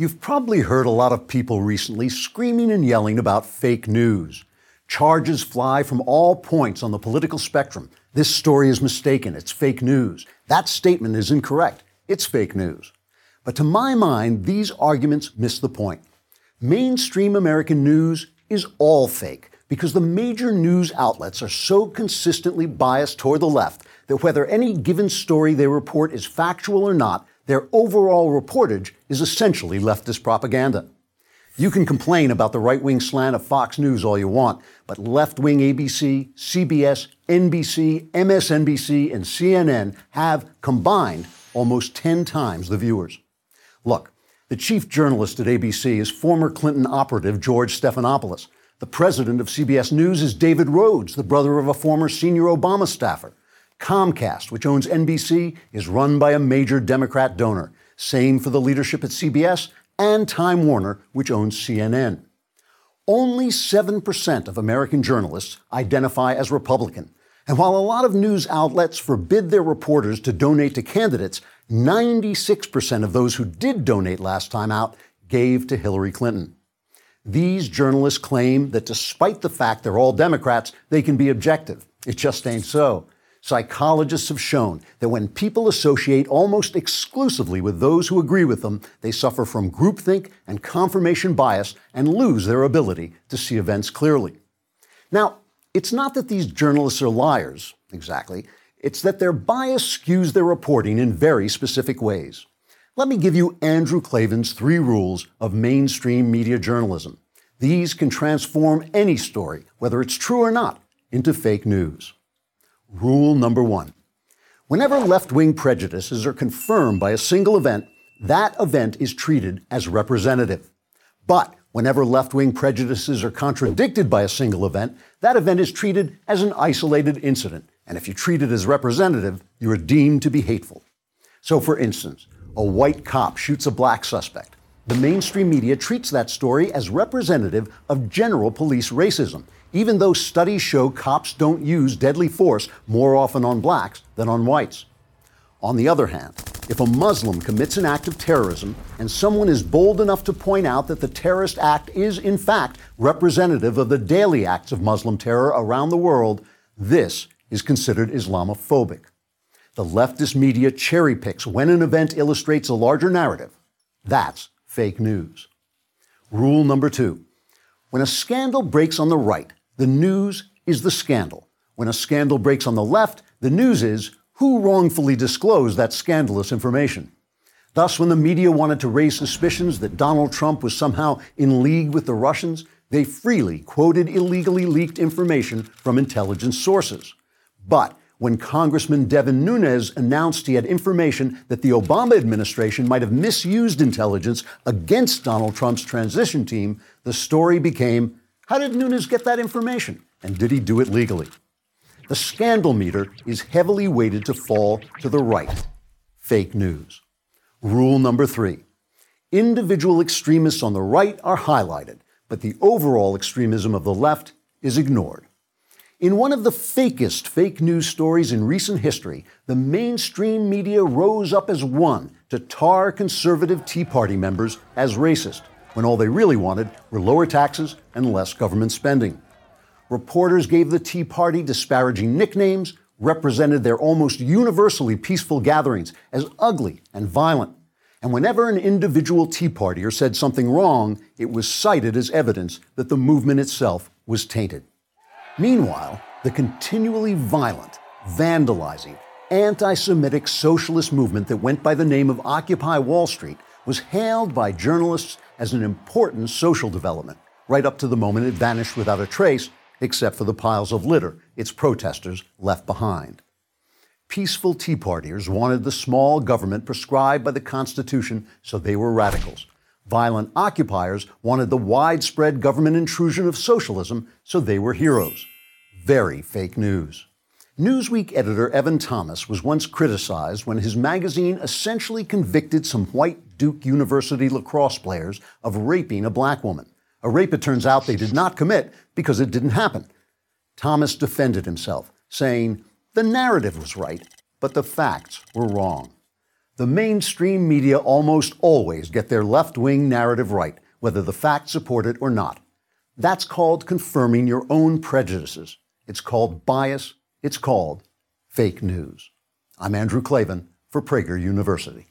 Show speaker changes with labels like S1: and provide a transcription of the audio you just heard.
S1: You've probably heard a lot of people recently screaming and yelling about fake news. Charges fly from all points on the political spectrum. This story is mistaken. It's fake news. That statement is incorrect. It's fake news. But to my mind, these arguments miss the point. Mainstream American news is all fake because the major news outlets are so consistently biased toward the left that whether any given story they report is factual or not, their overall reportage is essentially leftist propaganda. You can complain about the right wing slant of Fox News all you want, but left wing ABC, CBS, NBC, MSNBC, and CNN have combined almost 10 times the viewers. Look, the chief journalist at ABC is former Clinton operative George Stephanopoulos. The president of CBS News is David Rhodes, the brother of a former senior Obama staffer. Comcast, which owns NBC, is run by a major Democrat donor. Same for the leadership at CBS and Time Warner, which owns CNN. Only 7% of American journalists identify as Republican. And while a lot of news outlets forbid their reporters to donate to candidates, 96% of those who did donate last time out gave to Hillary Clinton. These journalists claim that despite the fact they're all Democrats, they can be objective. It just ain't so. Psychologists have shown that when people associate almost exclusively with those who agree with them, they suffer from groupthink and confirmation bias and lose their ability to see events clearly. Now, it's not that these journalists are liars, exactly. It's that their bias skews their reporting in very specific ways. Let me give you Andrew Klavan's three rules of mainstream media journalism. These can transform any story, whether it's true or not, into fake news. Rule number one Whenever left wing prejudices are confirmed by a single event, that event is treated as representative. But whenever left wing prejudices are contradicted by a single event, that event is treated as an isolated incident. And if you treat it as representative, you are deemed to be hateful. So, for instance, a white cop shoots a black suspect. The mainstream media treats that story as representative of general police racism even though studies show cops don't use deadly force more often on blacks than on whites. On the other hand, if a Muslim commits an act of terrorism and someone is bold enough to point out that the terrorist act is, in fact, representative of the daily acts of Muslim terror around the world, this is considered Islamophobic. The leftist media cherry picks when an event illustrates a larger narrative. That's fake news. Rule number two when a scandal breaks on the right, the news is the scandal. When a scandal breaks on the left, the news is who wrongfully disclosed that scandalous information. Thus, when the media wanted to raise suspicions that Donald Trump was somehow in league with the Russians, they freely quoted illegally leaked information from intelligence sources. But when Congressman Devin Nunes announced he had information that the Obama administration might have misused intelligence against Donald Trump's transition team, the story became how did Nunes get that information? And did he do it legally? The scandal meter is heavily weighted to fall to the right. Fake news. Rule number three individual extremists on the right are highlighted, but the overall extremism of the left is ignored. In one of the fakest fake news stories in recent history, the mainstream media rose up as one to tar conservative Tea Party members as racist when all they really wanted were lower taxes and less government spending. Reporters gave the Tea Party disparaging nicknames, represented their almost universally peaceful gatherings as ugly and violent. And whenever an individual Tea Partier said something wrong, it was cited as evidence that the movement itself was tainted. Meanwhile, the continually violent, vandalizing, anti Semitic socialist movement that went by the name of Occupy Wall Street was hailed by journalists as an important social development, right up to the moment it vanished without a trace, except for the piles of litter its protesters left behind. Peaceful Tea Partiers wanted the small government prescribed by the Constitution, so they were radicals. Violent occupiers wanted the widespread government intrusion of socialism, so they were heroes. Very fake news. Newsweek editor Evan Thomas was once criticized when his magazine essentially convicted some white Duke University lacrosse players of raping a black woman. A rape it turns out they did not commit because it didn't happen. Thomas defended himself, saying, The narrative was right, but the facts were wrong. The mainstream media almost always get their left wing narrative right, whether the facts support it or not. That's called confirming your own prejudices. It's called bias. It's called fake news. I'm Andrew Klavan for Prager University.